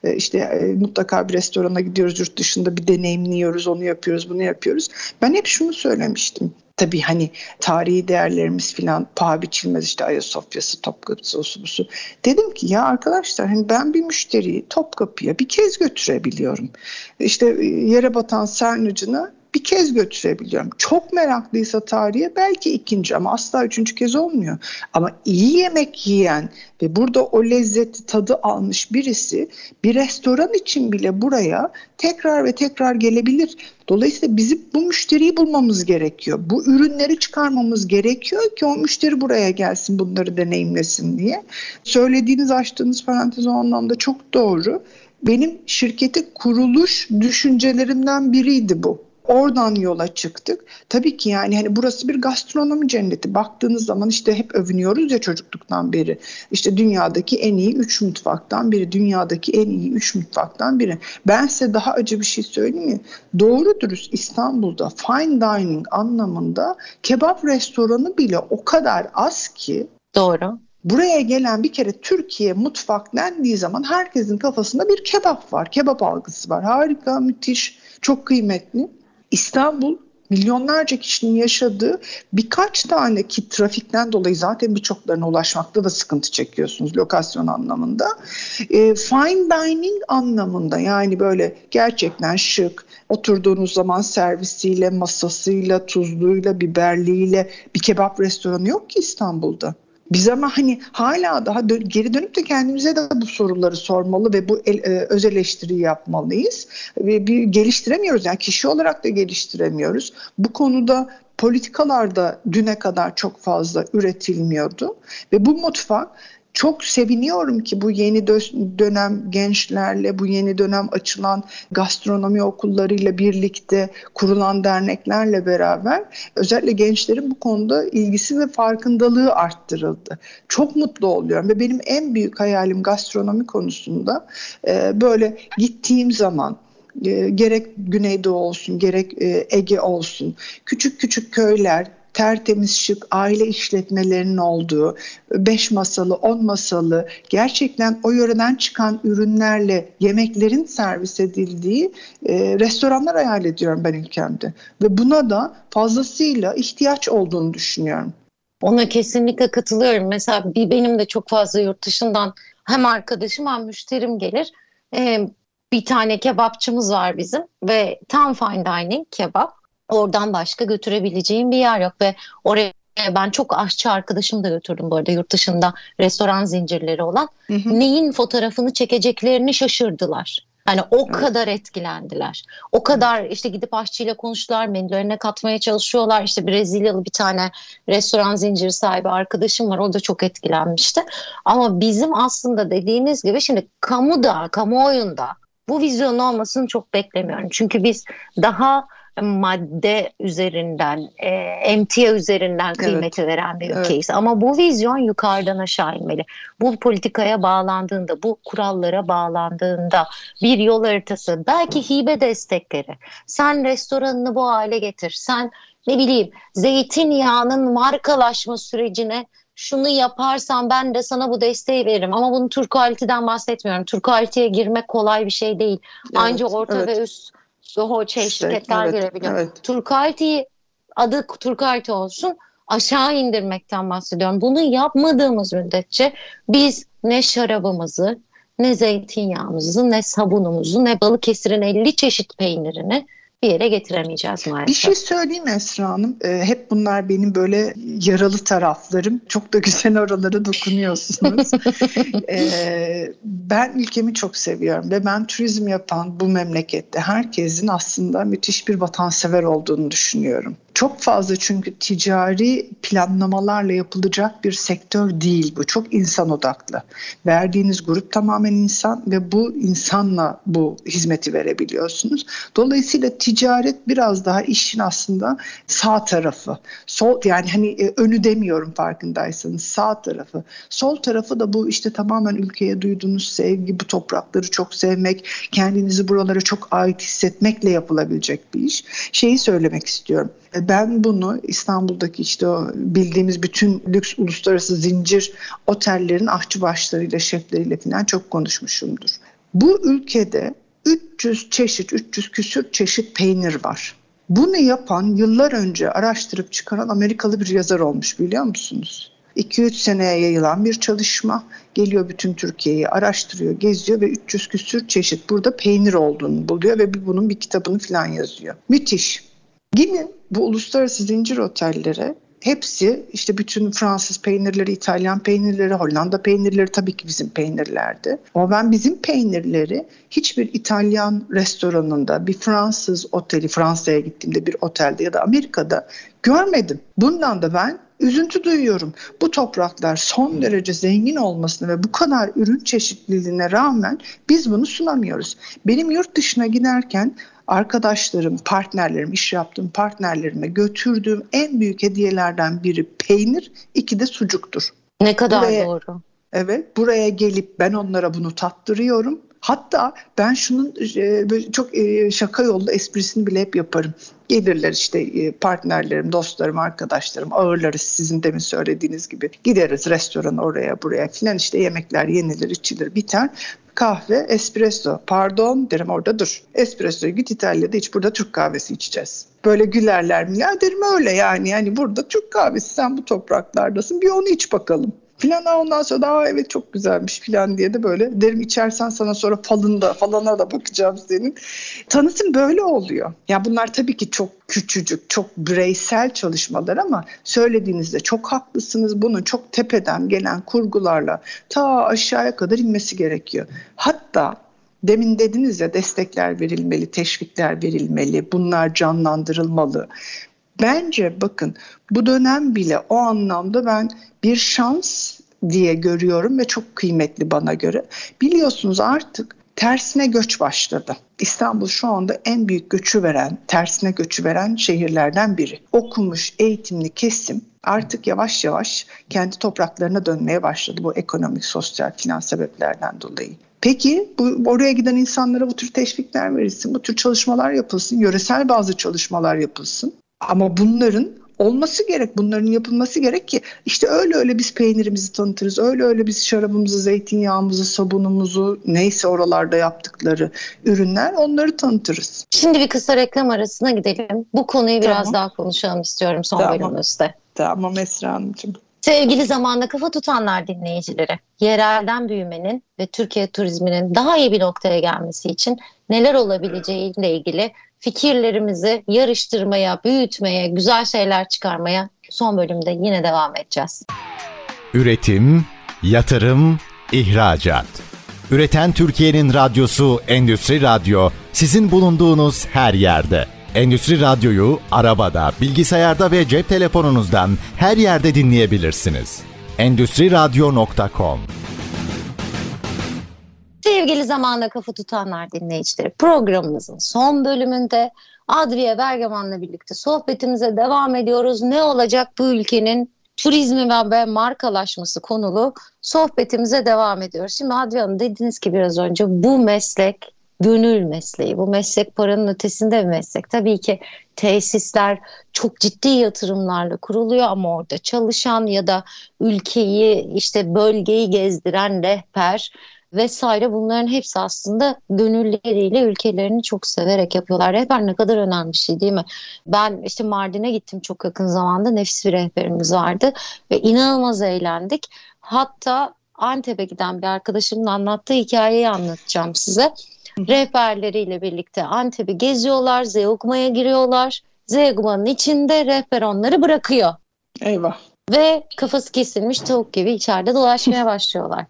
Ee, işte e, mutlaka bir restorana gidiyoruz yurt dışında bir deneyimliyoruz, onu yapıyoruz, bunu yapıyoruz. Ben hep şunu söylemiştim. Tabii hani tarihi değerlerimiz filan paha biçilmez işte Ayasofya'sı, Topkapı'sı, osu busu. Dedim ki ya arkadaşlar hani ben bir müşteriyi Topkapı'ya bir kez götürebiliyorum. İşte e, yere batan sarnıcına bir kez götürebiliyorum. Çok meraklıysa tarihe belki ikinci ama asla üçüncü kez olmuyor. Ama iyi yemek yiyen ve burada o lezzeti tadı almış birisi bir restoran için bile buraya tekrar ve tekrar gelebilir. Dolayısıyla bizim bu müşteriyi bulmamız gerekiyor. Bu ürünleri çıkarmamız gerekiyor ki o müşteri buraya gelsin bunları deneyimlesin diye. Söylediğiniz açtığınız parantez o anlamda çok doğru. Benim şirketi kuruluş düşüncelerimden biriydi bu Oradan yola çıktık. Tabii ki yani hani burası bir gastronomi cenneti. Baktığınız zaman işte hep övünüyoruz ya çocukluktan beri. İşte dünyadaki en iyi üç mutfaktan biri, dünyadaki en iyi üç mutfaktan biri. Ben size daha acı bir şey söyleyeyim mi? Doğru dürüst İstanbul'da fine dining anlamında kebap restoranı bile o kadar az ki Doğru. Buraya gelen bir kere Türkiye mutfak dendiği zaman herkesin kafasında bir kebap var. Kebap algısı var. Harika, müthiş, çok kıymetli. İstanbul milyonlarca kişinin yaşadığı birkaç tane ki trafikten dolayı zaten birçoklarına ulaşmakta da sıkıntı çekiyorsunuz lokasyon anlamında. E, fine dining anlamında yani böyle gerçekten şık oturduğunuz zaman servisiyle, masasıyla, tuzluyla, biberliyle bir kebap restoranı yok ki İstanbul'da. Biz ama hani hala daha dön- geri dönüp de kendimize de bu soruları sormalı ve bu el, e, öz eleştiriyi yapmalıyız. Ve bir geliştiremiyoruz yani kişi olarak da geliştiremiyoruz. Bu konuda politikalarda düne kadar çok fazla üretilmiyordu ve bu mutfak çok seviniyorum ki bu yeni dönem gençlerle, bu yeni dönem açılan gastronomi okullarıyla birlikte kurulan derneklerle beraber özellikle gençlerin bu konuda ilgisi ve farkındalığı arttırıldı. Çok mutlu oluyorum ve benim en büyük hayalim gastronomi konusunda e, böyle gittiğim zaman e, gerek Güneydoğu olsun gerek e, Ege olsun küçük küçük köyler tertemiz şık aile işletmelerinin olduğu, beş masalı, on masalı, gerçekten o yöreden çıkan ürünlerle yemeklerin servis edildiği e, restoranlar hayal ediyorum ben ülkemde. Ve buna da fazlasıyla ihtiyaç olduğunu düşünüyorum. Ona kesinlikle katılıyorum. Mesela bir benim de çok fazla yurt dışından hem arkadaşım hem müşterim gelir. Ee, bir tane kebapçımız var bizim ve tam fine dining kebap. Oradan başka götürebileceğim bir yer yok ve oraya ben çok aşçı arkadaşım da götürdüm bu arada yurt dışında restoran zincirleri olan. Hı hı. Neyin fotoğrafını çekeceklerini şaşırdılar. Yani o evet. kadar etkilendiler. O kadar işte gidip aşçıyla konuştular, menülerine katmaya çalışıyorlar. İşte Brezilyalı bir tane restoran zinciri sahibi arkadaşım var. O da çok etkilenmişti. Ama bizim aslında dediğiniz gibi şimdi kamuda, kamuoyunda bu vizyon olmasını çok beklemiyorum. Çünkü biz daha madde üzerinden, e, emtia üzerinden kıymeti evet. veren bir ülkeyiz. Evet. Ama bu vizyon yukarıdan aşağı inmeli. Bu politikaya bağlandığında, bu kurallara bağlandığında bir yol haritası, belki hibe destekleri. Sen restoranını bu hale getir. Sen ne bileyim zeytinyağının markalaşma sürecine şunu yaparsan ben de sana bu desteği veririm. Ama bunu Türk Quality'den bahsetmiyorum. Türk Quality'ye girmek kolay bir şey değil. Evet, Ancak orta evet. ve üst Zoho şey şirketler evet, girebiliyor. Evet. Turkalti adı Turkalti olsun aşağı indirmekten bahsediyorum. Bunu yapmadığımız müddetçe biz ne şarabımızı, ne zeytinyağımızı, ne sabunumuzu, ne Balıkesir'in 50 çeşit peynirini bir yere getiremeyeceğiz maalesef. Bir şey söyleyeyim Esra Hanım. Ee, hep bunlar benim böyle yaralı taraflarım. Çok da güzel oralara dokunuyorsunuz. [laughs] ee, ben ülkemi çok seviyorum ve ben turizm yapan bu memlekette herkesin aslında müthiş bir vatansever olduğunu düşünüyorum. Çok fazla çünkü ticari planlamalarla yapılacak bir sektör değil bu. Çok insan odaklı. Verdiğiniz grup tamamen insan ve bu insanla bu hizmeti verebiliyorsunuz. Dolayısıyla ticaret biraz daha işin aslında sağ tarafı. Sol yani hani e, önü demiyorum farkındaysanız sağ tarafı. Sol tarafı da bu işte tamamen ülkeye duyduğunuz sevgi, bu toprakları çok sevmek, kendinizi buralara çok ait hissetmekle yapılabilecek bir iş. Şeyi söylemek istiyorum. E, ben bunu İstanbul'daki işte o bildiğimiz bütün lüks uluslararası zincir otellerin aşçıbaşlarıyla, şefleriyle falan çok konuşmuşumdur. Bu ülkede 300 çeşit, 300 küsür çeşit peynir var. Bunu yapan yıllar önce araştırıp çıkaran Amerikalı bir yazar olmuş biliyor musunuz? 2-3 seneye yayılan bir çalışma geliyor bütün Türkiye'yi araştırıyor, geziyor ve 300 küsür çeşit burada peynir olduğunu buluyor ve bunun bir kitabını falan yazıyor. Müthiş. Gidin bu uluslararası zincir otellere hepsi işte bütün Fransız peynirleri, İtalyan peynirleri, Hollanda peynirleri tabii ki bizim peynirlerdi. Ama ben bizim peynirleri hiçbir İtalyan restoranında, bir Fransız oteli, Fransa'ya gittiğimde bir otelde ya da Amerika'da görmedim. Bundan da ben üzüntü duyuyorum. Bu topraklar son derece zengin olmasına ve bu kadar ürün çeşitliliğine rağmen biz bunu sunamıyoruz. Benim yurt dışına giderken arkadaşlarım, partnerlerim, iş yaptığım partnerlerime götürdüğüm en büyük hediyelerden biri peynir, iki de sucuktur. Ne kadar buraya, doğru. Evet, buraya gelip ben onlara bunu tattırıyorum. Hatta ben şunun e, çok e, şaka yollu esprisini bile hep yaparım. Gelirler işte e, partnerlerim, dostlarım, arkadaşlarım ağırlarız sizin demin söylediğiniz gibi. Gideriz restoran oraya buraya filan işte yemekler yenilir, içilir, biter kahve, espresso. Pardon derim orada dur. Espresso'yu git İtalya'da hiç burada Türk kahvesi içeceğiz. Böyle gülerler mi? Ya derim öyle yani. Yani burada Türk kahvesi sen bu topraklardasın bir onu iç bakalım filan ondan sonra da evet çok güzelmiş filan diye de böyle derim içersen sana sonra falında falana da bakacağım senin. Tanıtım böyle oluyor. Ya bunlar tabii ki çok küçücük, çok bireysel çalışmalar ama söylediğinizde çok haklısınız. Bunun çok tepeden gelen kurgularla ta aşağıya kadar inmesi gerekiyor. Hatta Demin dediniz ya destekler verilmeli, teşvikler verilmeli, bunlar canlandırılmalı. Bence bakın bu dönem bile o anlamda ben bir şans diye görüyorum ve çok kıymetli bana göre. Biliyorsunuz artık tersine göç başladı. İstanbul şu anda en büyük göçü veren, tersine göçü veren şehirlerden biri. Okumuş, eğitimli kesim artık yavaş yavaş kendi topraklarına dönmeye başladı bu ekonomik, sosyal, finans sebeplerden dolayı. Peki bu, oraya giden insanlara bu tür teşvikler verilsin, bu tür çalışmalar yapılsın, yöresel bazı çalışmalar yapılsın. Ama bunların olması gerek, bunların yapılması gerek ki işte öyle öyle biz peynirimizi tanıtırız, öyle öyle biz şarabımızı, zeytinyağımızı, sabunumuzu neyse oralarda yaptıkları ürünler onları tanıtırız. Şimdi bir kısa reklam arasına gidelim. Bu konuyu biraz tamam. daha konuşalım istiyorum son tamam. bölümümüzde. Tamam Esra Hanımcığım. Sevgili zamanda kafa tutanlar dinleyicileri, yerelden büyümenin ve Türkiye turizminin daha iyi bir noktaya gelmesi için neler olabileceğiyle ilgili fikirlerimizi yarıştırmaya, büyütmeye, güzel şeyler çıkarmaya son bölümde yine devam edeceğiz. Üretim, yatırım, ihracat. Üreten Türkiye'nin radyosu Endüstri Radyo sizin bulunduğunuz her yerde. Endüstri Radyo'yu arabada, bilgisayarda ve cep telefonunuzdan her yerde dinleyebilirsiniz. Endüstri Radyo.com Sevgili zamanda kafa tutanlar dinleyicileri programımızın son bölümünde Adriye Bergaman'la birlikte sohbetimize devam ediyoruz. Ne olacak bu ülkenin turizmi ve markalaşması konulu sohbetimize devam ediyoruz. Şimdi Adriye Hanım dediniz ki biraz önce bu meslek gönül mesleği. Bu meslek paranın ötesinde bir meslek. Tabii ki tesisler çok ciddi yatırımlarla kuruluyor ama orada çalışan ya da ülkeyi işte bölgeyi gezdiren rehber vesaire bunların hepsi aslında gönülleriyle ülkelerini çok severek yapıyorlar. Rehber ne kadar önemli bir şey değil mi? Ben işte Mardin'e gittim çok yakın zamanda nefis bir rehberimiz vardı ve inanılmaz eğlendik. Hatta Antep'e giden bir arkadaşımın anlattığı hikayeyi anlatacağım size. Rehberleriyle birlikte Antep'i geziyorlar, Zeugma'ya giriyorlar. Zeugma'nın içinde rehber onları bırakıyor. Eyvah. Ve kafası kesilmiş tavuk gibi içeride dolaşmaya başlıyorlar.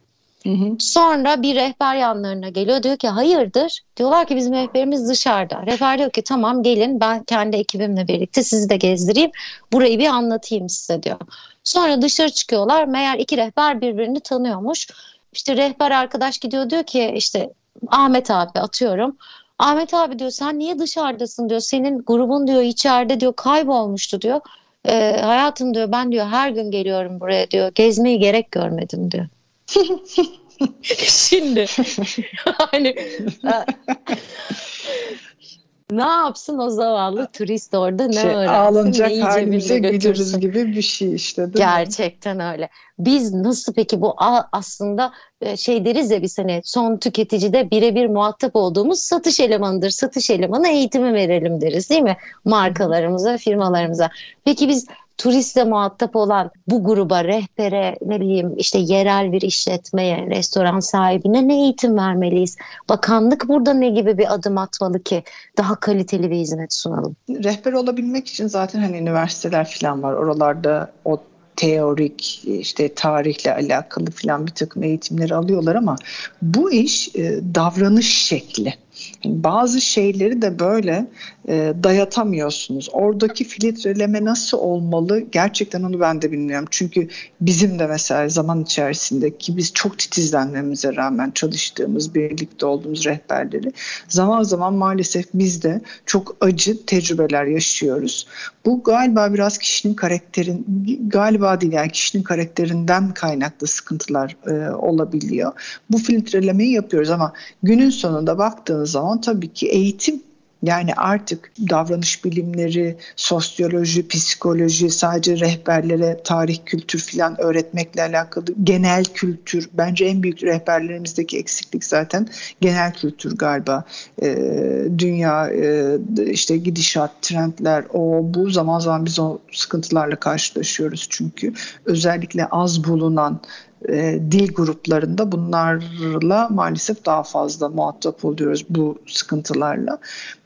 Sonra bir rehber yanlarına geliyor diyor ki hayırdır? Diyorlar ki bizim rehberimiz dışarıda. Rehber diyor ki tamam gelin ben kendi ekibimle birlikte sizi de gezdireyim. Burayı bir anlatayım size diyor. Sonra dışarı çıkıyorlar. Meğer iki rehber birbirini tanıyormuş. İşte rehber arkadaş gidiyor diyor ki işte Ahmet abi atıyorum. Ahmet abi diyor sen niye dışarıdasın diyor. Senin grubun diyor içeride diyor kaybolmuştu diyor. E, hayatım diyor ben diyor her gün geliyorum buraya diyor. Gezmeyi gerek görmedim diyor. [laughs] Şimdi. [laughs] Hani ne yapsın o zavallı turist orada ne şey, öğrensin? ağlanacak halimize gülürüz gibi bir şey işte değil gerçekten mi? öyle. Biz nasıl peki bu aslında e, şey deriz ya biz hani son tüketicide birebir muhatap olduğumuz satış elemanıdır. Satış elemanı eğitimi verelim deriz değil mi? Markalarımıza firmalarımıza. Peki biz turistle muhatap olan bu gruba, rehbere, ne bileyim işte yerel bir işletmeye, restoran sahibine ne eğitim vermeliyiz? Bakanlık burada ne gibi bir adım atmalı ki daha kaliteli bir hizmet sunalım? Rehber olabilmek için zaten hani üniversiteler falan var. Oralarda o teorik işte tarihle alakalı falan bir takım eğitimleri alıyorlar ama bu iş e, davranış şekli. Yani bazı şeyleri de böyle e, dayatamıyorsunuz. Oradaki filtreleme nasıl olmalı gerçekten onu ben de bilmiyorum. Çünkü bizim de mesela zaman içerisinde ki biz çok titizlenmemize rağmen çalıştığımız, birlikte olduğumuz rehberleri zaman zaman maalesef biz de çok acı tecrübeler yaşıyoruz. Bu galiba biraz kişinin karakterin galiba değil yani kişinin karakterinden kaynaklı sıkıntılar e, olabiliyor. Bu filtrelemeyi yapıyoruz ama günün sonunda baktığınız zaman tabii ki eğitim yani artık davranış bilimleri, sosyoloji, psikoloji sadece rehberlere tarih, kültür filan öğretmekle alakalı genel kültür bence en büyük rehberlerimizdeki eksiklik zaten genel kültür galiba. E, dünya e, işte gidişat, trendler o bu zaman zaman biz o sıkıntılarla karşılaşıyoruz çünkü özellikle az bulunan e, dil gruplarında bunlarla maalesef daha fazla muhatap oluyoruz bu sıkıntılarla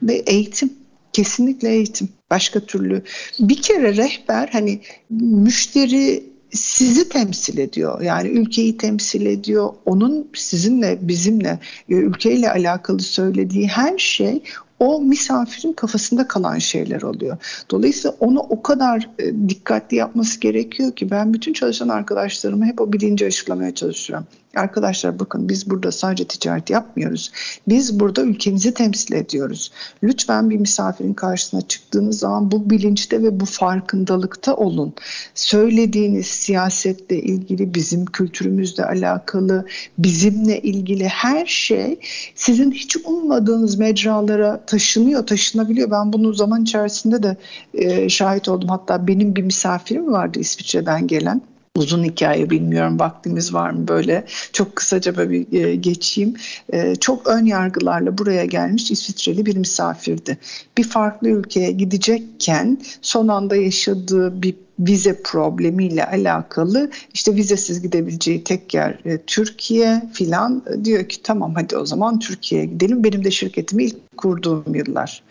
ve eğitim kesinlikle eğitim başka türlü bir kere rehber hani müşteri sizi temsil ediyor. Yani ülkeyi temsil ediyor. Onun sizinle, bizimle, e, ülkeyle alakalı söylediği her şey o misafirin kafasında kalan şeyler oluyor. Dolayısıyla onu o kadar e, dikkatli yapması gerekiyor ki ben bütün çalışan arkadaşlarıma hep o bilinci aşılamaya çalışıyorum. Arkadaşlar bakın biz burada sadece ticaret yapmıyoruz. Biz burada ülkemizi temsil ediyoruz. Lütfen bir misafirin karşısına çıktığınız zaman bu bilinçte ve bu farkındalıkta olun. Söylediğiniz siyasetle ilgili, bizim kültürümüzle alakalı, bizimle ilgili her şey sizin hiç ummadığınız mecralara taşınıyor, taşınabiliyor. Ben bunu zaman içerisinde de e, şahit oldum. Hatta benim bir misafirim vardı İsviçre'den gelen uzun hikaye bilmiyorum vaktimiz var mı böyle çok kısaca böyle bir e, geçeyim. E, çok ön yargılarla buraya gelmiş İsviçreli bir misafirdi. Bir farklı ülkeye gidecekken son anda yaşadığı bir vize problemiyle alakalı işte vizesiz gidebileceği tek yer e, Türkiye filan diyor ki tamam hadi o zaman Türkiye'ye gidelim. Benim de şirketimi ilk kurduğum yıllar.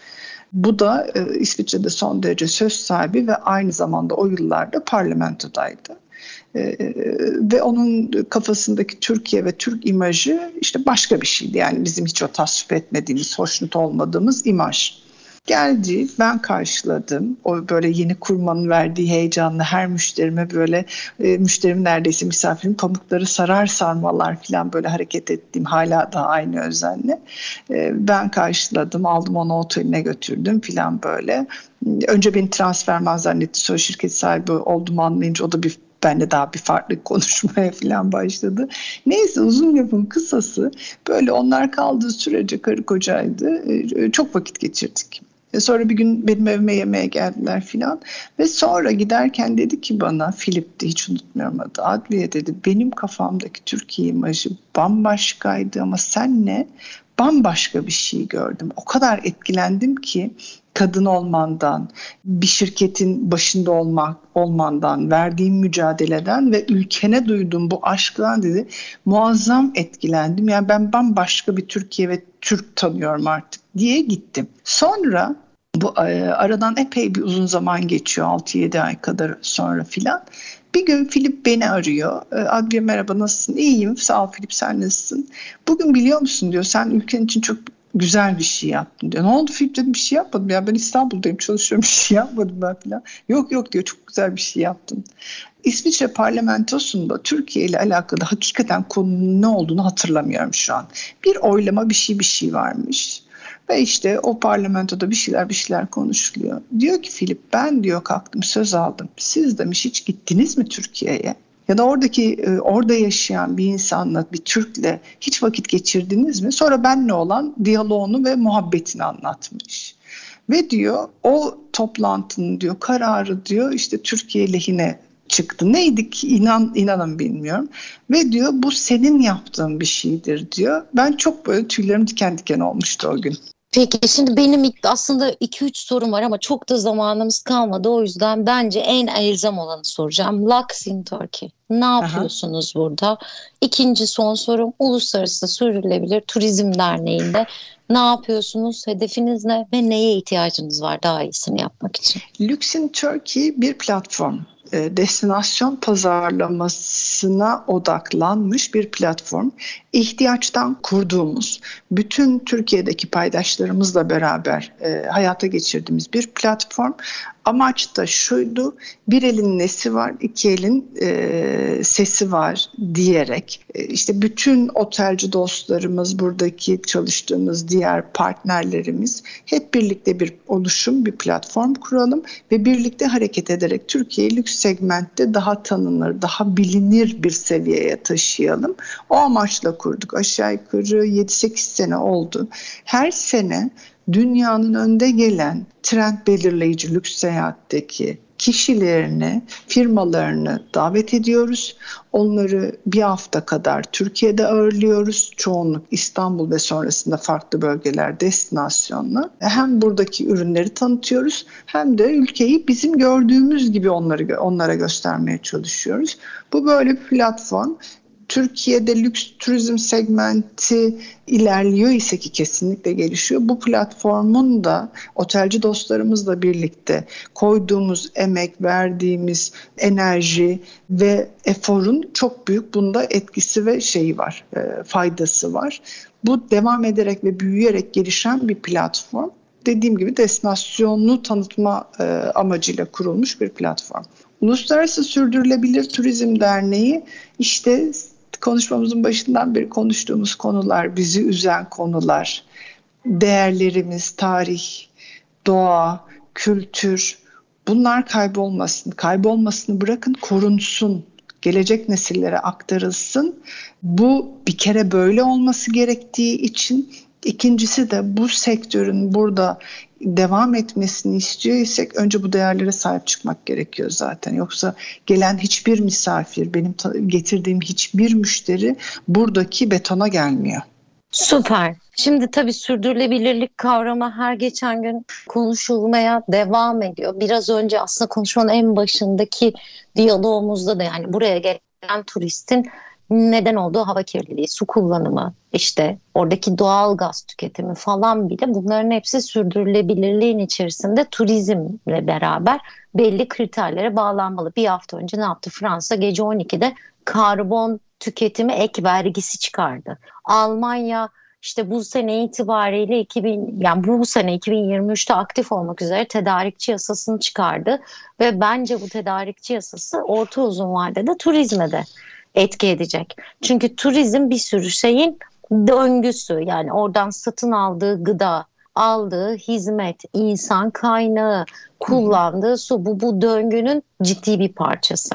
Bu da e, İsviçre'de son derece söz sahibi ve aynı zamanda o yıllarda parlamentodaydı. Ee, ve onun kafasındaki Türkiye ve Türk imajı işte başka bir şeydi. Yani bizim hiç o tasvip etmediğimiz, hoşnut olmadığımız imaj. Geldi, ben karşıladım. O böyle yeni kurmanın verdiği heyecanla her müşterime böyle e, müşterim neredeyse misafirin pamukları sarar sarmalar falan böyle hareket ettiğim hala da aynı özenle. E, ben karşıladım, aldım onu oteline götürdüm falan böyle. Önce beni transferman zannetti. Sonra şirket sahibi olduğumu anlayınca o da bir benle daha bir farklı [laughs] konuşmaya falan başladı. Neyse uzun lafın kısası böyle onlar kaldığı sürece karı kocaydı. Ee, çok vakit geçirdik. E, sonra bir gün benim evime yemeğe geldiler filan ve sonra giderken dedi ki bana Filip'ti hiç unutmuyorum adı Adliye dedi benim kafamdaki Türkiye imajı bambaşkaydı ama senle bambaşka bir şey gördüm. O kadar etkilendim ki kadın olmandan, bir şirketin başında olmak olmandan, verdiğim mücadeleden ve ülkene duyduğum bu aşktan dedi muazzam etkilendim. Yani ben bambaşka bir Türkiye ve Türk tanıyorum artık diye gittim. Sonra bu e, aradan epey bir uzun zaman geçiyor 6-7 ay kadar sonra filan. Bir gün Filip beni arıyor. E, Adliye merhaba nasılsın? İyiyim sağ ol Filip sen nasılsın? Bugün biliyor musun diyor sen ülken için çok güzel bir şey yaptın diyor. Ne oldu Filip dedim bir şey yapmadım ya ben İstanbul'dayım çalışıyorum [laughs] bir şey yapmadım ben falan. Yok yok diyor çok güzel bir şey yaptın. İsviçre parlamentosunda Türkiye ile alakalı hakikaten konunun ne olduğunu hatırlamıyorum şu an. Bir oylama bir şey bir şey varmış. Ve işte o parlamentoda bir şeyler bir şeyler konuşuluyor. Diyor ki Filip ben diyor kalktım söz aldım. Siz demiş hiç gittiniz mi Türkiye'ye? Ya da oradaki e, orada yaşayan bir insanla bir Türk'le hiç vakit geçirdiniz mi? Sonra benle olan diyaloğunu ve muhabbetini anlatmış. Ve diyor o toplantının diyor kararı diyor işte Türkiye lehine çıktı. Neydi ki inan inanın bilmiyorum. Ve diyor bu senin yaptığın bir şeydir diyor. Ben çok böyle tüylerim diken diken olmuştu o gün. Peki şimdi benim aslında 2-3 sorum var ama çok da zamanımız kalmadı. O yüzden bence en elzem olanı soracağım. Lux in Turkey. Ne yapıyorsunuz Aha. burada? İkinci son sorum Uluslararası Sürdürülebilir Turizm Derneği'nde ne yapıyorsunuz? Hedefiniz ne ve neye ihtiyacınız var daha iyisini yapmak için? Lux in Turkey bir platform e, destinasyon pazarlamasına odaklanmış bir platform. İhtiyaçtan kurduğumuz, bütün Türkiye'deki paydaşlarımızla beraber e, hayata geçirdiğimiz bir platform. Amaç da şuydu, bir elin nesi var, iki elin e, sesi var diyerek. E, işte bütün otelci dostlarımız, buradaki çalıştığımız diğer partnerlerimiz hep birlikte bir oluşum, bir platform kuralım ve birlikte hareket ederek Türkiye'yi lüks segmentte daha tanınır, daha bilinir bir seviyeye taşıyalım. O amaçla kurduk. Aşağı yukarı 7-8 sene oldu. Her sene dünyanın önde gelen trend belirleyici lüks seyahatteki kişilerini, firmalarını davet ediyoruz. Onları bir hafta kadar Türkiye'de ağırlıyoruz. Çoğunluk İstanbul ve sonrasında farklı bölgeler destinasyonla. Hem buradaki ürünleri tanıtıyoruz hem de ülkeyi bizim gördüğümüz gibi onları onlara göstermeye çalışıyoruz. Bu böyle bir platform. Türkiye'de lüks turizm segmenti ilerliyor ise ki kesinlikle gelişiyor. Bu platformun da otelci dostlarımızla birlikte koyduğumuz emek, verdiğimiz enerji ve eforun çok büyük bunda etkisi ve şeyi var, e, faydası var. Bu devam ederek ve büyüyerek gelişen bir platform dediğim gibi destinasyonunu tanıtma e, amacıyla kurulmuş bir platform. Uluslararası Sürdürülebilir Turizm Derneği işte konuşmamızın başından beri konuştuğumuz konular, bizi üzen konular, değerlerimiz, tarih, doğa, kültür bunlar kaybolmasın. Kaybolmasını bırakın korunsun. Gelecek nesillere aktarılsın. Bu bir kere böyle olması gerektiği için İkincisi de bu sektörün burada devam etmesini istiyorsak önce bu değerlere sahip çıkmak gerekiyor zaten. Yoksa gelen hiçbir misafir, benim getirdiğim hiçbir müşteri buradaki betona gelmiyor. Süper. Şimdi tabii sürdürülebilirlik kavramı her geçen gün konuşulmaya devam ediyor. Biraz önce aslında konuşmanın en başındaki diyalogumuzda da yani buraya gelen turistin neden olduğu hava kirliliği, su kullanımı, işte oradaki doğal gaz tüketimi falan bile bunların hepsi sürdürülebilirliğin içerisinde turizmle beraber belli kriterlere bağlanmalı. Bir hafta önce ne yaptı Fransa? Gece 12'de karbon tüketimi ek vergisi çıkardı. Almanya işte bu sene itibariyle 2000 yani bu, sene 2023'te aktif olmak üzere tedarikçi yasasını çıkardı ve bence bu tedarikçi yasası orta uzun vadede turizme de etki edecek. Çünkü turizm bir sürü şeyin döngüsü yani oradan satın aldığı gıda, aldığı hizmet, insan kaynağı, kullandığı su bu bu döngünün ciddi bir parçası.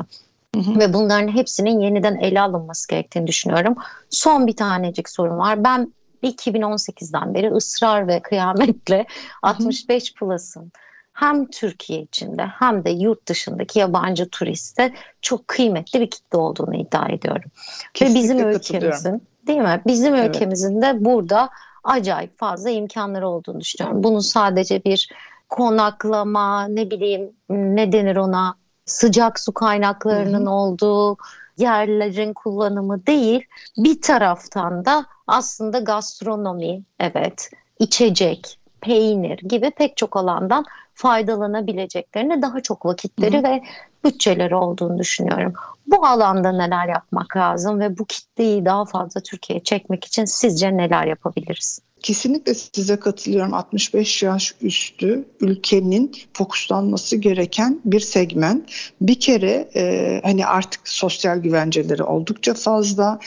Hı hı. Ve bunların hepsinin yeniden ele alınması gerektiğini düşünüyorum. Son bir tanecik sorun var. Ben 2018'den beri ısrar ve kıyametle 65 Plus'ın hem Türkiye içinde hem de yurt dışındaki yabancı turiste çok kıymetli bir kitle olduğunu iddia ediyorum. Kesinlikle Ve bizim ülkemizin değil mi? Bizim evet. ülkemizin de burada acayip fazla imkanları olduğunu düşünüyorum. Bunun sadece bir konaklama, ne bileyim ne denir ona sıcak su kaynaklarının Hı-hı. olduğu yerlerin kullanımı değil. Bir taraftan da aslında gastronomi, evet, içecek, peynir gibi pek çok alandan faydalanabileceklerine daha çok vakitleri Hı. ve bütçeleri olduğunu düşünüyorum. Bu alanda neler yapmak lazım ve bu kitleyi daha fazla Türkiye'ye çekmek için sizce neler yapabiliriz? Kesinlikle size katılıyorum. 65 yaş üstü ülkenin fokuslanması gereken bir segment. Bir kere e, hani artık sosyal güvenceleri oldukça fazla,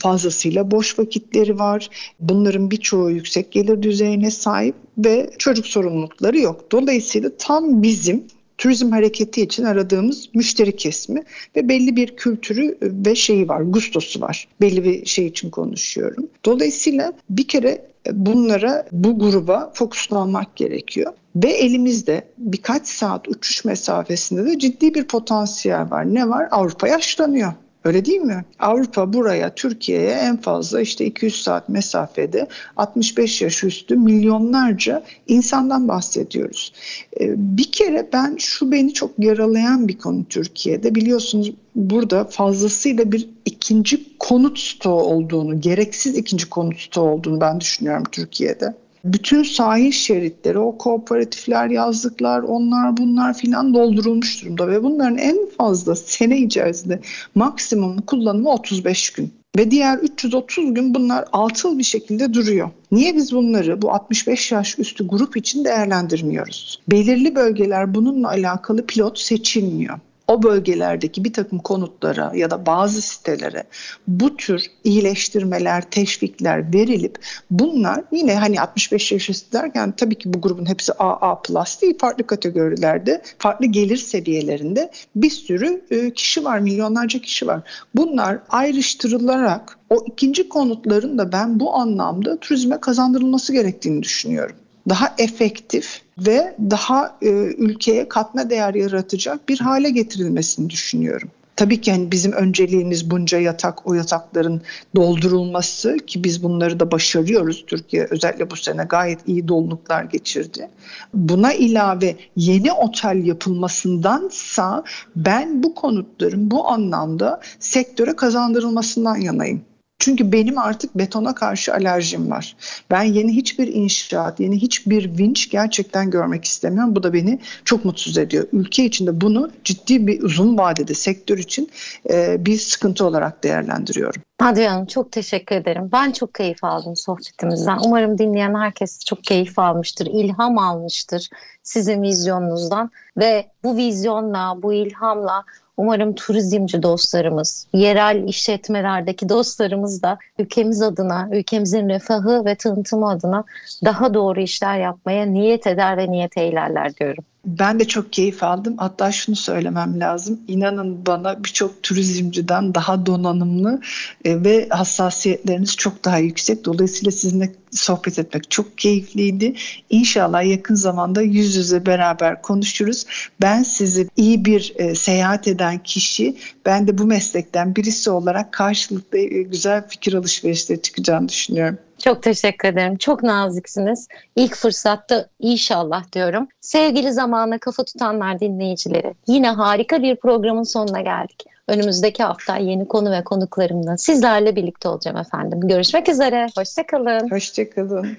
fazlasıyla boş vakitleri var. Bunların birçoğu yüksek gelir düzeyine sahip ve çocuk sorumlulukları yok. Dolayısıyla tam bizim turizm hareketi için aradığımız müşteri kesimi ve belli bir kültürü ve şeyi var, gustosu var. Belli bir şey için konuşuyorum. Dolayısıyla bir kere bunlara, bu gruba fokuslanmak gerekiyor. Ve elimizde birkaç saat uçuş mesafesinde de ciddi bir potansiyel var. Ne var? Avrupa yaşlanıyor. Öyle değil mi? Avrupa buraya, Türkiye'ye en fazla işte 200 saat mesafede 65 yaş üstü milyonlarca insandan bahsediyoruz. Ee, bir kere ben şu beni çok yaralayan bir konu Türkiye'de. Biliyorsunuz burada fazlasıyla bir ikinci konut stoğu olduğunu, gereksiz ikinci konut stoğu olduğunu ben düşünüyorum Türkiye'de. Bütün sahil şeritleri, o kooperatifler, yazlıklar, onlar bunlar filan doldurulmuş durumda ve bunların en fazla sene içerisinde maksimum kullanımı 35 gün. Ve diğer 330 gün bunlar altıl bir şekilde duruyor. Niye biz bunları bu 65 yaş üstü grup için değerlendirmiyoruz? Belirli bölgeler bununla alakalı pilot seçilmiyor o bölgelerdeki bir takım konutlara ya da bazı sitelere bu tür iyileştirmeler, teşvikler verilip bunlar yine hani 65 yaş üstü derken tabii ki bu grubun hepsi AA plus değil farklı kategorilerde, farklı gelir seviyelerinde bir sürü e, kişi var, milyonlarca kişi var. Bunlar ayrıştırılarak o ikinci konutların da ben bu anlamda turizme kazandırılması gerektiğini düşünüyorum daha efektif ve daha e, ülkeye katma değer yaratacak bir hale getirilmesini düşünüyorum. Tabii ki hani bizim önceliğimiz bunca yatak, o yatakların doldurulması ki biz bunları da başarıyoruz. Türkiye özellikle bu sene gayet iyi doluluklar geçirdi. Buna ilave yeni otel yapılmasındansa ben bu konutların bu anlamda sektöre kazandırılmasından yanayım. Çünkü benim artık betona karşı alerjim var. Ben yeni hiçbir inşaat, yeni hiçbir vinç gerçekten görmek istemiyorum. Bu da beni çok mutsuz ediyor. Ülke içinde bunu ciddi bir uzun vadede sektör için e, bir sıkıntı olarak değerlendiriyorum. Hadi Hanım çok teşekkür ederim. Ben çok keyif aldım sohbetimizden. Umarım dinleyen herkes çok keyif almıştır, ilham almıştır sizin vizyonunuzdan ve bu vizyonla, bu ilhamla Umarım turizmci dostlarımız, yerel işletmelerdeki dostlarımız da ülkemiz adına, ülkemizin refahı ve tanıtımı adına daha doğru işler yapmaya niyet eder ve niyet eylerler diyorum. Ben de çok keyif aldım. Hatta şunu söylemem lazım. İnanın bana birçok turizmciden daha donanımlı e, ve hassasiyetleriniz çok daha yüksek. Dolayısıyla sizinle sohbet etmek çok keyifliydi. İnşallah yakın zamanda yüz yüze beraber konuşuruz. Ben sizi iyi bir e, seyahat eden kişi, ben de bu meslekten birisi olarak karşılıklı e, güzel fikir alışverişleri çıkacağını düşünüyorum. Çok teşekkür ederim. Çok naziksiniz. İlk fırsatta inşallah diyorum. Sevgili zamana kafa tutanlar dinleyicileri. Yine harika bir programın sonuna geldik. Önümüzdeki hafta yeni konu ve konuklarımla sizlerle birlikte olacağım efendim. Görüşmek üzere. Hoşçakalın. Hoşçakalın.